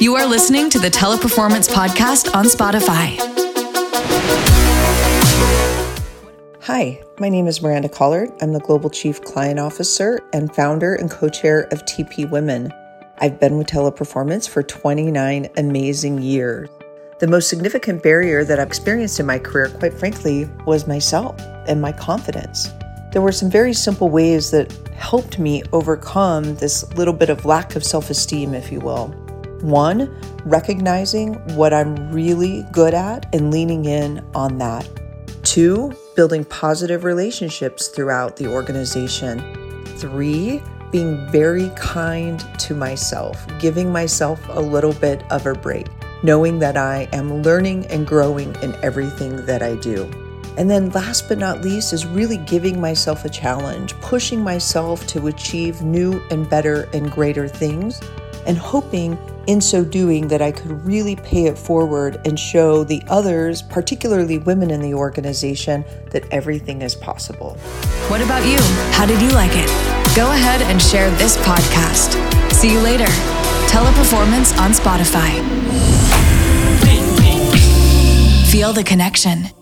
You are listening to the Teleperformance Podcast on Spotify. Hi, my name is Miranda Collard. I'm the Global Chief Client Officer and founder and co chair of TP Women. I've been with Teleperformance for 29 amazing years. The most significant barrier that I've experienced in my career, quite frankly, was myself and my confidence. There were some very simple ways that helped me overcome this little bit of lack of self esteem, if you will. One, recognizing what I'm really good at and leaning in on that. Two, building positive relationships throughout the organization. Three, being very kind to myself, giving myself a little bit of a break, knowing that I am learning and growing in everything that I do. And then, last but not least, is really giving myself a challenge, pushing myself to achieve new and better and greater things, and hoping in so doing that I could really pay it forward and show the others, particularly women in the organization, that everything is possible. What about you? How did you like it? Go ahead and share this podcast. See you later. Teleperformance on Spotify. Feel the connection.